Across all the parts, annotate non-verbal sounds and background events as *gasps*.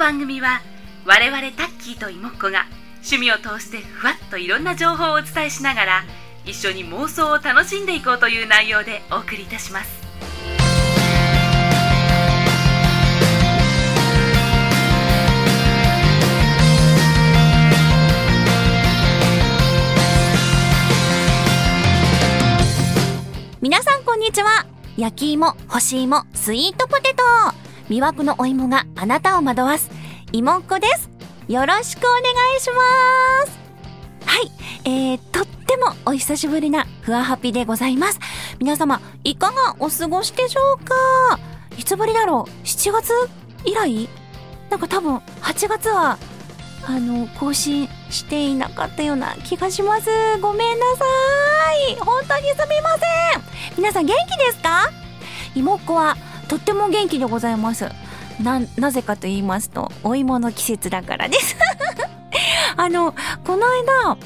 番組は我々タッキーとイモッコが趣味を通してふわっといろんな情報をお伝えしながら一緒に妄想を楽しんでいこうという内容でお送りいたします。皆さんこんにちは。焼き芋、干し芋、スイート魅惑のお芋があなたを惑わす。芋っこです。よろしくお願いします。はい、えー、とってもお久しぶりなふわハピでございます。皆様いかがお過ごしでしょうか？いつぶりだろう？7月以来？なんか多分8月はあの更新していなかったような気がします。ごめんなさい。本当にすみません。皆さん元気ですか？妹っ子はとっても元気でございます。ななぜかと言いますとお芋の季節だからです。*laughs* あのこの間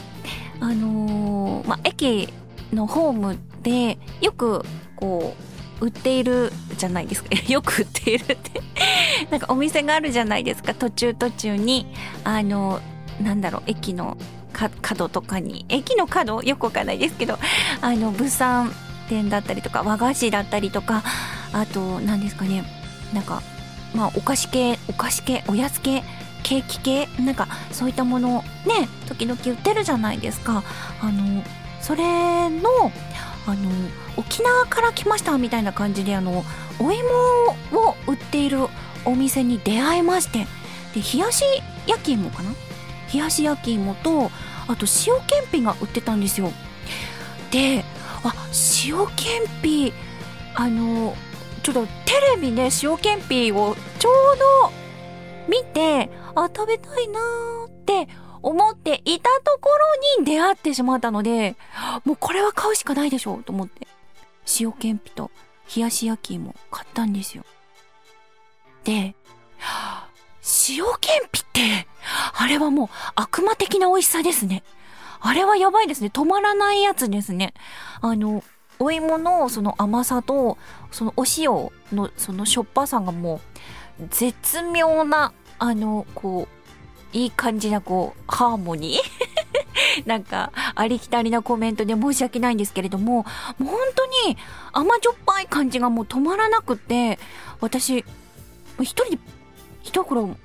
あのー、ま駅のホームでよくこう売っているじゃないですか。*laughs* よく売っているって。*laughs* なんかお店があるじゃないですか。途中途中にあのなんだろう駅の角とかに。駅の角？よくわかんないですけどあの物産店だったりとか和菓子だったりとかあと何ですかね。なんかまあお菓子系お菓子系おやつ系ケーキ系なんかそういったものね時々売ってるじゃないですか。あのそれのあの沖縄から来ましたみたいな感じであのお芋を売っているお店に出会いましてで冷やし焼き芋かな？冷やし焼き芋とあと塩けんぴが売ってたんですよ。であ塩けんぴあのちょっとテレビで塩けんぴをちょうど見て、あ、食べたいなーって思っていたところに出会ってしまったので、もうこれは買うしかないでしょうと思って、塩けんぴと冷やし焼き芋買ったんですよ。で、塩けんぴって、あれはもう悪魔的な美味しさですね。あれはやばいですね。止まらないやつですね。あの、お芋のその甘さと、そのお塩のそのしょっぱさがもう、絶妙な、あの、こう、いい感じなこう、ハーモニー？*laughs* なんか、ありきたりなコメントで申し訳ないんですけれども、もう本当に甘じょっぱい感じがもう止まらなくて、私、一人で、一袋、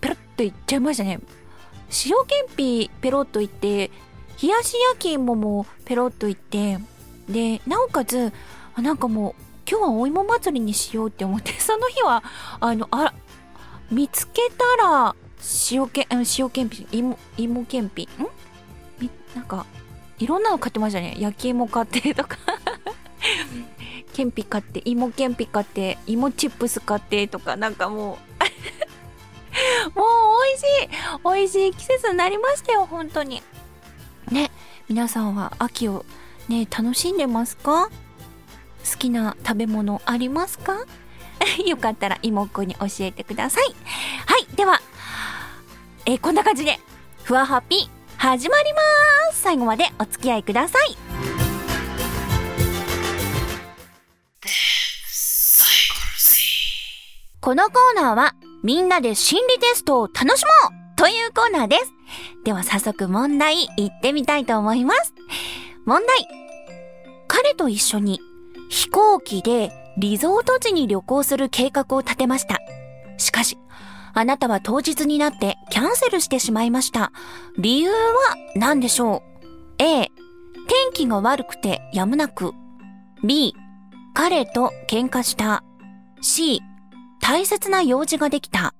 ペロッといっちゃいましたね。塩けんぴペロッといって、冷やし焼き芋もペロッといって、で、なおかつ、あなんかもう、今日はお芋祭りにしようって思って、*laughs* その日は、あの、あ見つけたら、塩け、塩けんぴ、芋、芋けんぴ、ん？み、なんか、いろんなの買ってましたね。焼き芋買ってとか *laughs* けんぴ買って、芋けんぴ買って、芋チップス買ってとか、なんかもう *laughs* もう美味しい美味しい季節になりましたよ、本当に。ね、皆さんは秋をね楽しんでますか？好きな食べ物ありますか？*laughs* よかったら妹子に教えてください。はい、では、えー、こんな感じで、ふわハッピー始まります最後までお付き合いください。このコーナーは、みんなで心理テストを楽しもうというコーナーです。では早速問題行ってみたいと思います。問題。彼と一緒に飛行機でリゾート地に旅行する計画を立てました。しかし、あなたは当日になってキャンセルしてしまいました。理由は何でしょう ?A、天気が悪くてやむなく。B、彼と喧嘩した。C、大切な用事ができた。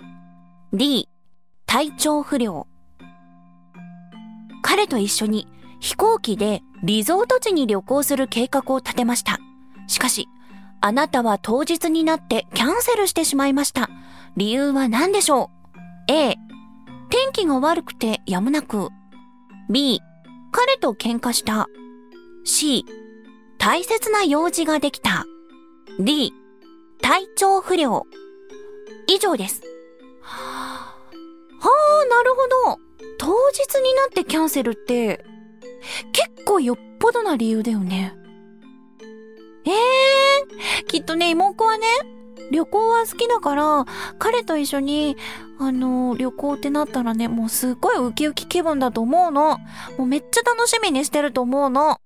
D、体調不良。彼と一緒に飛行機でリゾート地に旅行する計画を立てました。しかし、あなたは当日になってキャンセルしてしまいました。理由は何でしょう ?A、天気が悪くてやむなく。B、彼と喧嘩した。C、大切な用事ができた。D、体調不良。以上です。はあ、なるほど。当日になってキャンセルって、結構よっぽどな理由だよね。ええー、きっとね、妹子はね、旅行は好きだから、彼と一緒に、あの、旅行ってなったらね、もうすっごいウキウキ気分だと思うの。もうめっちゃ楽しみにしてると思うの。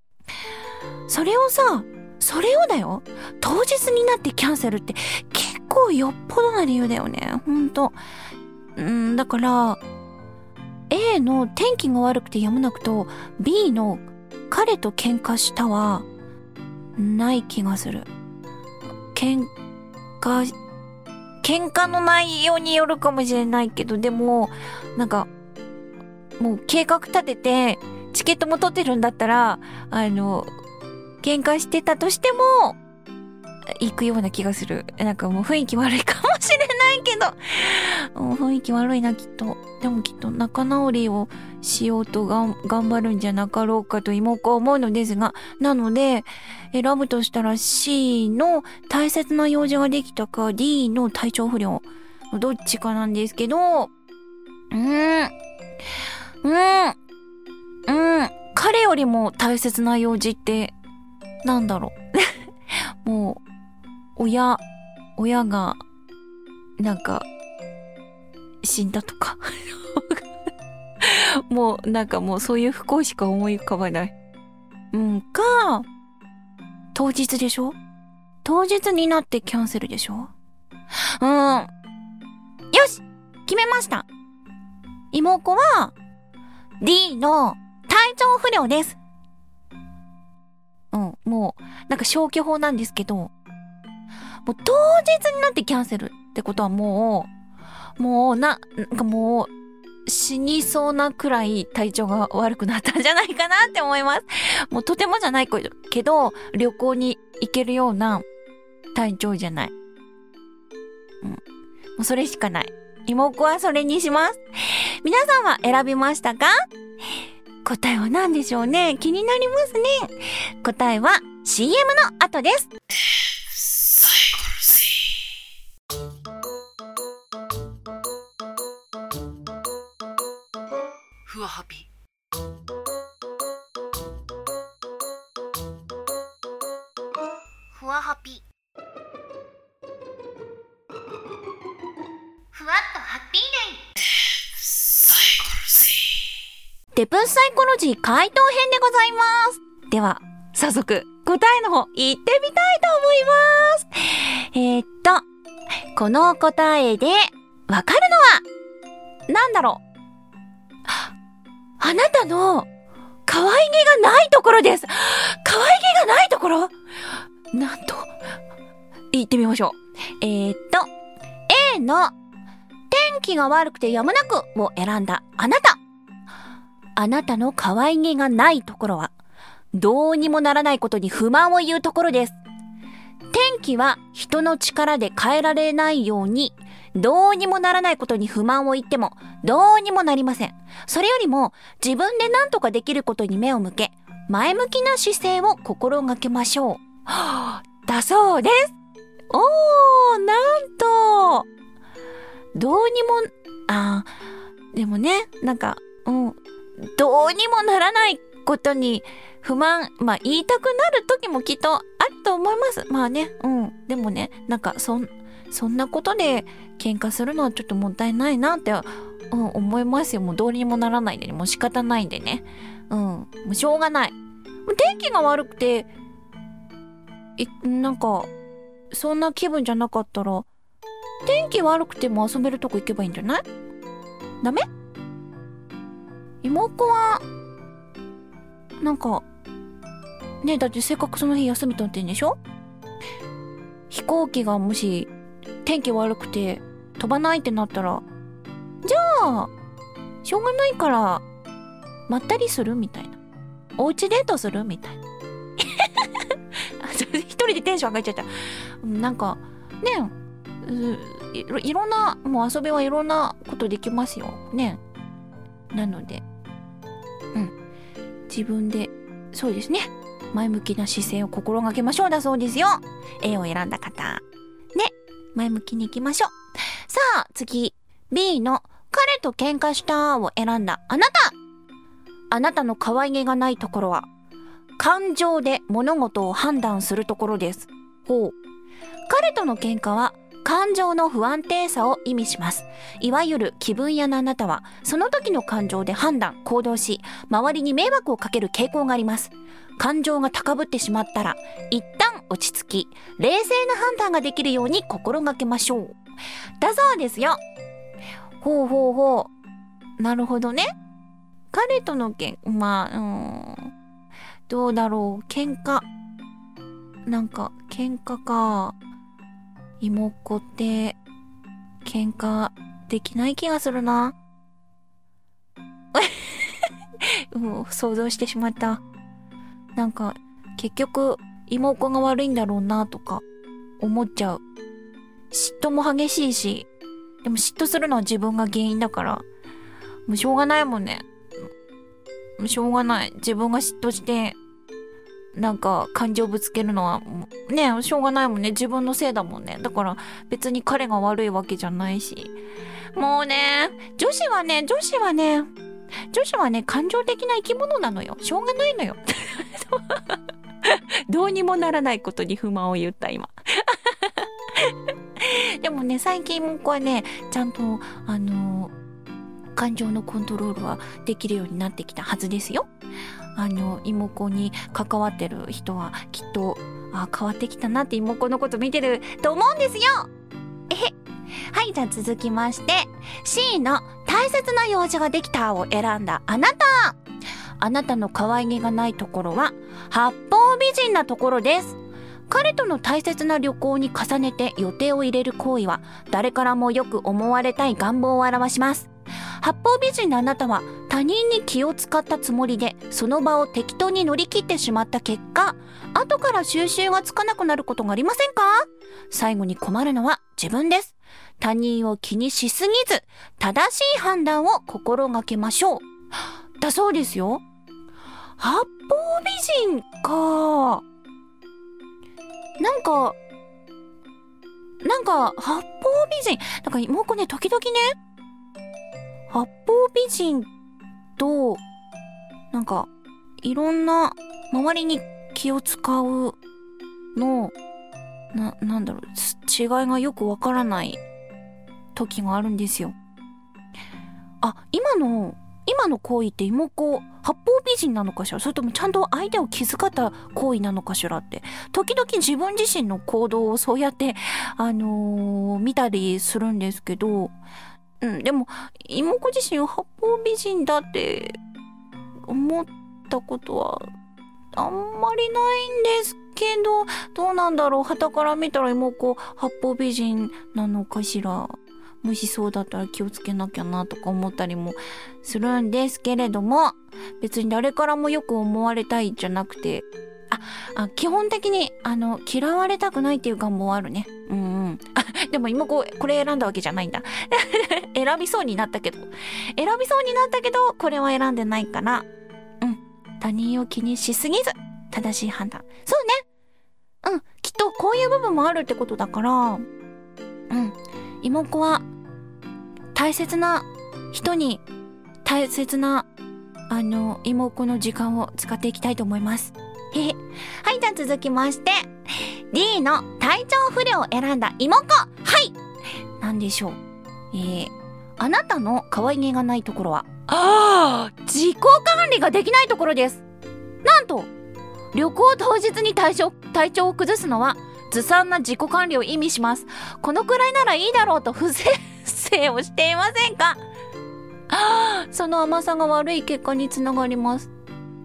それをさ、それをだよ。当日になってキャンセルって結構よっぽどな理由だよね。ほんと。うん、だから、A の天気が悪くてやむなくと、B の彼と喧嘩したは、ない気がする。喧嘩、喧嘩の内容によるかもしれないけど、でも、なんか、もう計画立てて、チケットも取ってるんだったら、あの、喧嘩してたとしても、行くような気がする。なんかもう雰囲気悪いかもしれないけど、雰囲気悪いな、きっと。でもきっと仲直りをしようとがん頑張るんじゃなかろうかと妹は思うのですが、なので、選ぶとしたら C の大切な用事ができたか D の体調不良。どっちかなんですけど、うーん、うーん、うん、彼よりも大切な用事って、なんだろう。*laughs* もう、親、親が、なんか、死んだとか。*laughs* もう、なんかもうそういう不幸しか思い浮かばない。うん、か、当日でしょ？当日になってキャンセルでしょ？うん。よし決めました妹は、D の体調不良です。うん、もう、なんか消去法なんですけど、もう当日になってキャンセルってことはもう、もうな、なんかもう、死にそうなくらい体調が悪くなったんじゃないかなって思います。*laughs* もうとてもじゃないけど、旅行に行けるような体調じゃない。うん。もうそれしかない。妹はそれにします。皆さんは選びましたか？答えは何でしょうね？気になりますね。答えは CM の後です。ふわハピふわハピふわっとハッピーデイデプサイコロジー回答編でございます。では、早速、答えの方、言ってみたいと思います。えー、っと、この答えで、わかるのは、なんだろう？あなたの、可愛げがないところです。可愛げがないところ？なんと、言ってみましょう。えー、っと、A の、天気が悪くてやむなくを選んだあなた。あなたの可愛げがないところは、どうにもならないことに不満を言うところです。天気は人の力で変えられないように、どうにもならないことに不満を言っても、どうにもなりません。それよりも、自分で何とかできることに目を向け、前向きな姿勢を心がけましょう。は *gasps* ぁだそうです。おー、なんと、どうにも、あでもね、なんか、うん、どうにもならないことに不満、まあ言いたくなる時もきっとあると思います。まあね、うん。でもね、なんかそん、そんなことで喧嘩するのはちょっともったいないなって、うん、思いますよ。もうどうにもならないでね、もう仕方ないんでね。うん、もうしょうがない。天気が悪くて、い、なんか、そんな気分じゃなかったら、天気悪くても遊べるとこ行けばいいんじゃない？ダメ？妹は、なんか、ねだってせっかくその日休み取ってんでしょ？飛行機がもし天気悪くて飛ばないってなったら、じゃあ、しょうがないから、まったりするみたいな。おうちデートするみたいな。*laughs* 一人でテンション上がっちゃった。うんなんか、ねういろいろんな、もう遊びはいろんなことできますよ。ねなので、うん。自分で、そうですね。前向きな姿勢を心がけましょうだそうですよ。A を選んだ方。前向きに行きましょう。さあ、次。B の、彼と喧嘩したを選んだあなたあなたの可愛げがないところは、感情で物事を判断するところです。ほう。彼との喧嘩は、感情の不安定さを意味します。いわゆる気分屋なあなたは、その時の感情で判断、行動し、周りに迷惑をかける傾向があります。感情が高ぶってしまったら、一落ち着き、冷静な判断ができるように心がけましょう。だそうですよ。ほうほうほう。なるほどね。彼とのけん、まあ、うん。どうだろう。喧嘩。なんか、喧嘩か。妹っ子って、喧嘩できない気がするな。*laughs* うん、想像してしまった。なんか、結局、妹が悪いんだろうなとか、思っちゃう。嫉妬も激しいし、でも嫉妬するのは自分が原因だから、もうしょうがないもんね。もうしょうがない。自分が嫉妬して、なんか感情ぶつけるのは、ね、しょうがないもんね。自分のせいだもんね。だから別に彼が悪いわけじゃないし。もうね、女子はね、女子はね、女子はね、感情的な生き物なのよ。しょうがないのよ。*laughs* *laughs* どうにもならないことに不満を言った、今。*laughs* でもね、最近もこはね、ちゃんと、あの感情のコントロールはできるようになってきたはずですよ。あの、妹子に関わってる人はきっと、あ変わってきたなって妹子のこと見てると思うんですよえへ。はい、じゃあ続きまして、C の大切な用事ができたを選んだあなた。あなたの可愛げがないところは、八方美人なところです。彼との大切な旅行に重ねて予定を入れる行為は、誰からもよく思われたい願望を表します。八方美人のあなたは他人に気を使ったつもりでその場を適当に乗り切ってしまった結果後から収集がつかなくなることがありませんか？最後に困るのは自分です他人を気にしすぎず正しい判断を心がけましょうだそうですよ八方美人かなんかなんか八方美人なんかもうこね時々ね八方美人と、なんか、いろんな、周りに気を使うの、な、なんだろう、違いがよくわからない時があるんですよ。あ、今の、今の行為って妹子、八方美人なのかしら？それともちゃんと相手を気遣った行為なのかしらって。時々自分自身の行動をそうやって、あのー見たりするんですけど、うん、でも、妹子自身は八方美人だって思ったことはあんまりないんですけど、どうなんだろう？旗から見たら妹子八方美人なのかしら？もしそうだったら気をつけなきゃなとか思ったりもするんですけれども、別に誰からもよく思われたいじゃなくて、あ、あ基本的に、あの、嫌われたくないっていう願望あるね。うんうん。あ、*laughs* でも今こう、これ選んだわけじゃないんだ。*laughs* 選びそうになったけど。選びそうになったけど、これは選んでないから。うん。他人を気にしすぎず、正しい判断。そうね。うん。きっとこういう部分もあるってことだから、うん。妹子は、大切な人に、大切な、あの、妹子の時間を使っていきたいと思います。へへ。はい、じゃあ続きまして、D の体調不良を選んだ妹子はいなんでしょう。えー、あなたの可愛げがないところは、ああ自己管理ができないところです。なんと、旅行当日に体調、体調を崩すのは、ずさんな自己管理を意味します。このくらいならいいだろうと不正正をしていませんか？あ *gasps* ーその甘さが悪い結果につながります。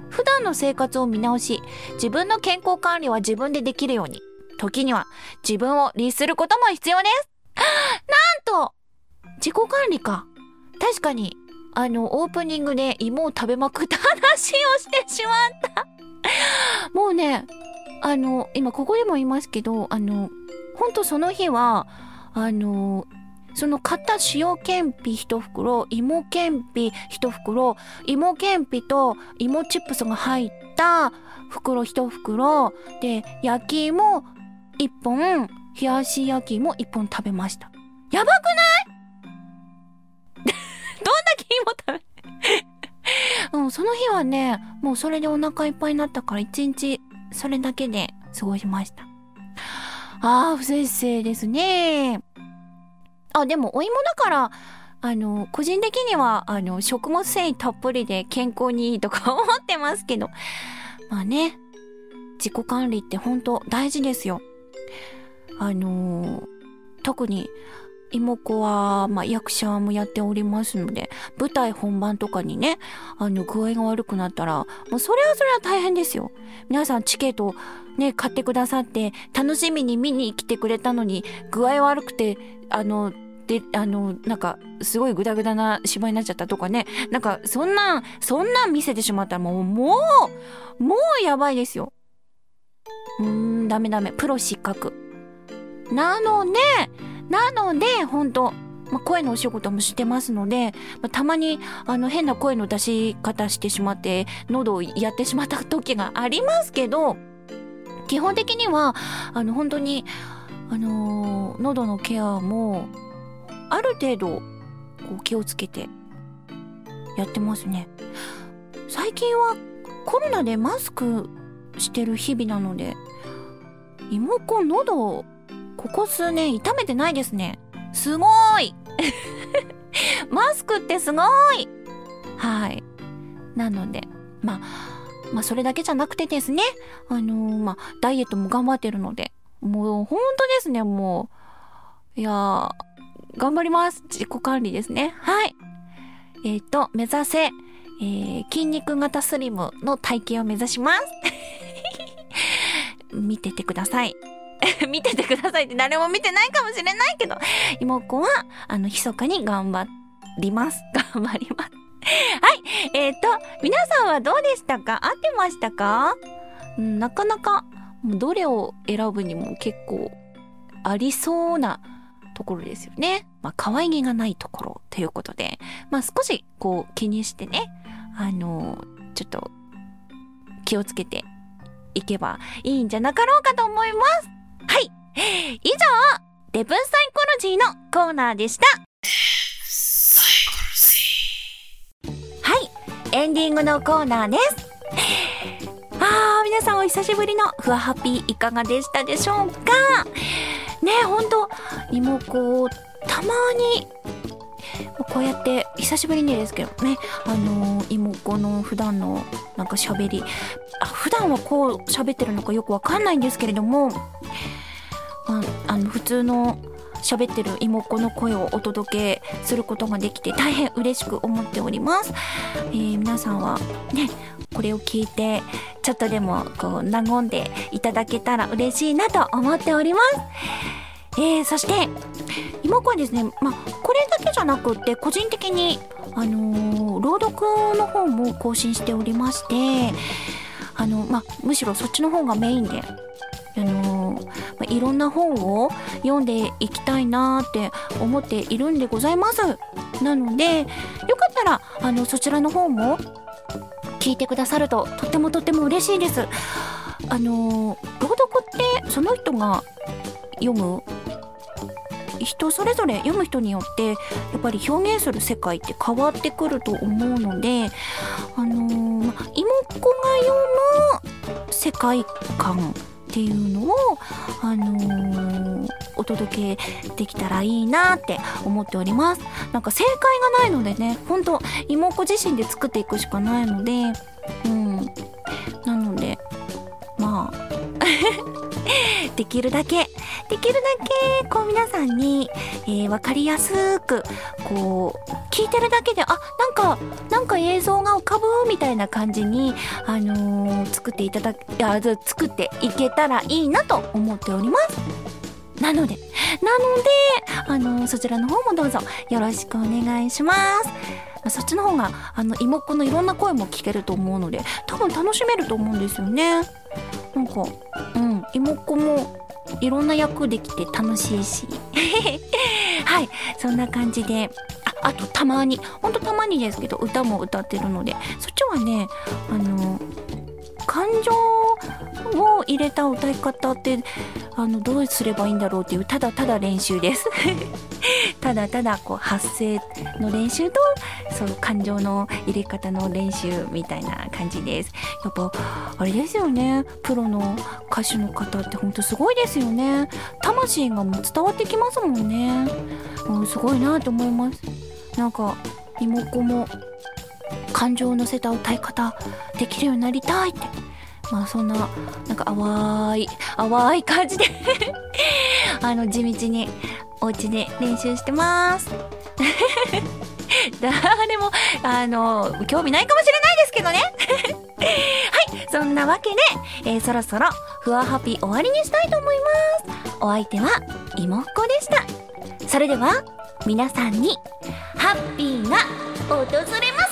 普段の生活を見直し、自分の健康管理は自分でできるように、時には自分を律することも必要です。*gasps* なんと自己管理か。確かに、あの、オープニングで芋を食べまくった話をしてしまった。*laughs* もうね、あの、今ここでも言いますけど、あの、ほんとその日は、あの、その買った塩けんぴ一袋、芋けんぴ一袋、芋けんぴと芋チップスが入った袋一袋、で、焼き芋一本、冷やし焼き芋一本食べました。やばくない？*laughs* どんだけ芋食べ？*laughs* うん、その日はね、もうそれでお腹いっぱいになったから一日それだけで過ごしました。ああ、不摂生ですね。あ、でもお芋だから、あの、個人的には、あの、食物繊維たっぷりで健康にいいとか思ってますけど。まあね、自己管理って本当大事ですよ。あの特に、妹子は、まあ、役者もやっておりますので、舞台本番とかにね、あの、具合が悪くなったら、もうそれはそれは大変ですよ。皆さんチケットね、買ってくださって、楽しみに見に来てくれたのに、具合悪くて、あの、で、あの、なんか、すごいグダグダな芝居になっちゃったとかね。なんか、そんなん、そんなん見せてしまったらもう、もう、もうやばいですよ。うーん、ダメダメ。プロ失格。なので、なので、ほんと、まあ、声のお仕事もしてますので、まあ、たまに、あの、変な声の出し方してしまって、喉をやってしまった時がありますけど、基本的には、あの、本当に、あのー喉のケアも、ある程度、こう、気をつけて、やってますね。最近は、コロナでマスクしてる日々なので、妹子喉、ここ数年痛めてないですね。すごーい *laughs* マスクってすごーいはい。なので、まあ、まあそれだけじゃなくてですね、あのーまあ、ダイエットも頑張ってるので、もう本当ですね、もう。いやー、頑張ります。自己管理ですね。はい。えっ、と、目指せ、えー、筋肉型スリムの体型を目指します。*laughs* 見ててください。*laughs* 見ててくださいって誰も見てないかもしれないけど、妹子は、あの、密かに頑張ります。*laughs* 頑張ります。*laughs* はい。えっ、と、皆さんはどうでしたか？合ってましたか？うん、なかなか、どれを選ぶにも結構ありそうなところですよね。まあ、可愛げがないところということで、まあ、少しこう気にしてね、あのちょっと気をつけていけばいいんじゃなかろうかと思います。はい。以上、デブンサイコロジーのコーナーでした。はい。エンディングのコーナーです。あー、皆さんお久しぶりのふわハッピーいかがでしたでしょうか？ねえ、ほんと、妹子、たまに、こうやって、久しぶりにですけどね、あのー、妹の普段のなんか喋り、あ、普段はこう喋ってるのかよくわかんないんですけれども、まあ、あの、普通の喋ってる妹子の声をお届けすることができて大変嬉しく思っております。えー皆さんはね、これを聞いて、ちょっとでもこう和んでいただけたら嬉しいなと思っております。えー、そして、妹子はですね、まあ、これだけじゃなくって、個人的に、あのー朗読の方も更新しておりまして、あの、まあ、むしろそっちの方がメインで、あのまあ、いろんな本を読んでいきたいなって思っているんでございます。なので、よかったら、あの、そちらの方も聞いてくださるととってもとっても嬉しいです。あの朗読ってその人が読む人それぞれ読む人によってやっぱり表現する世界って変わってくると思うのであのー妹子が読む世界観っていうのをあのーお届けできたらいいなって思っております。なんか正解がないのでね本当妹子自身で作っていくしかないのでうん。なのでまあ *laughs* できるだけできるだけこう皆さんに、えー、分かりやすくこう聞いてるだけであなんかなんか映像が浮かぶみたいな感じに、あのー作っていただきあ作っていけたらいいなと思っております。なのでなので、あのーそちらの方もどうぞよろしくお願いします。そっちの方があの妹子のいろんな声も聞けると思うので多分楽しめると思うんですよね。なんかうん妹子もいろんな役できて楽しいし。*laughs* はいそんな感じで。あとたまにほんとたまにですけど歌も歌ってるのでそっちはねあの感情を入れた歌い方ってあのどうすればいいんだろうっていうただただ練習です。*laughs* ただただこう発声の練習とそう感情の入れ方の練習みたいな感じです。やっぱあれですよねプロの歌手の方ってほんとすごいですよね。魂がもう伝わってきますもんね、うん、すごいなと思います。なんか妹子も感情を乗せた歌い方できるようになりたいって。まあそんななんか淡い *laughs* 淡い感じで *laughs* あの地道にお家で練習してます。*laughs* 誰もあの興味ないかもしれないですけどね。はいそんなわけで、えー、そろそろふわハピ終わりにしたいと思います。お相手は妹子でした。それでは皆さんにハッピーが訪れます。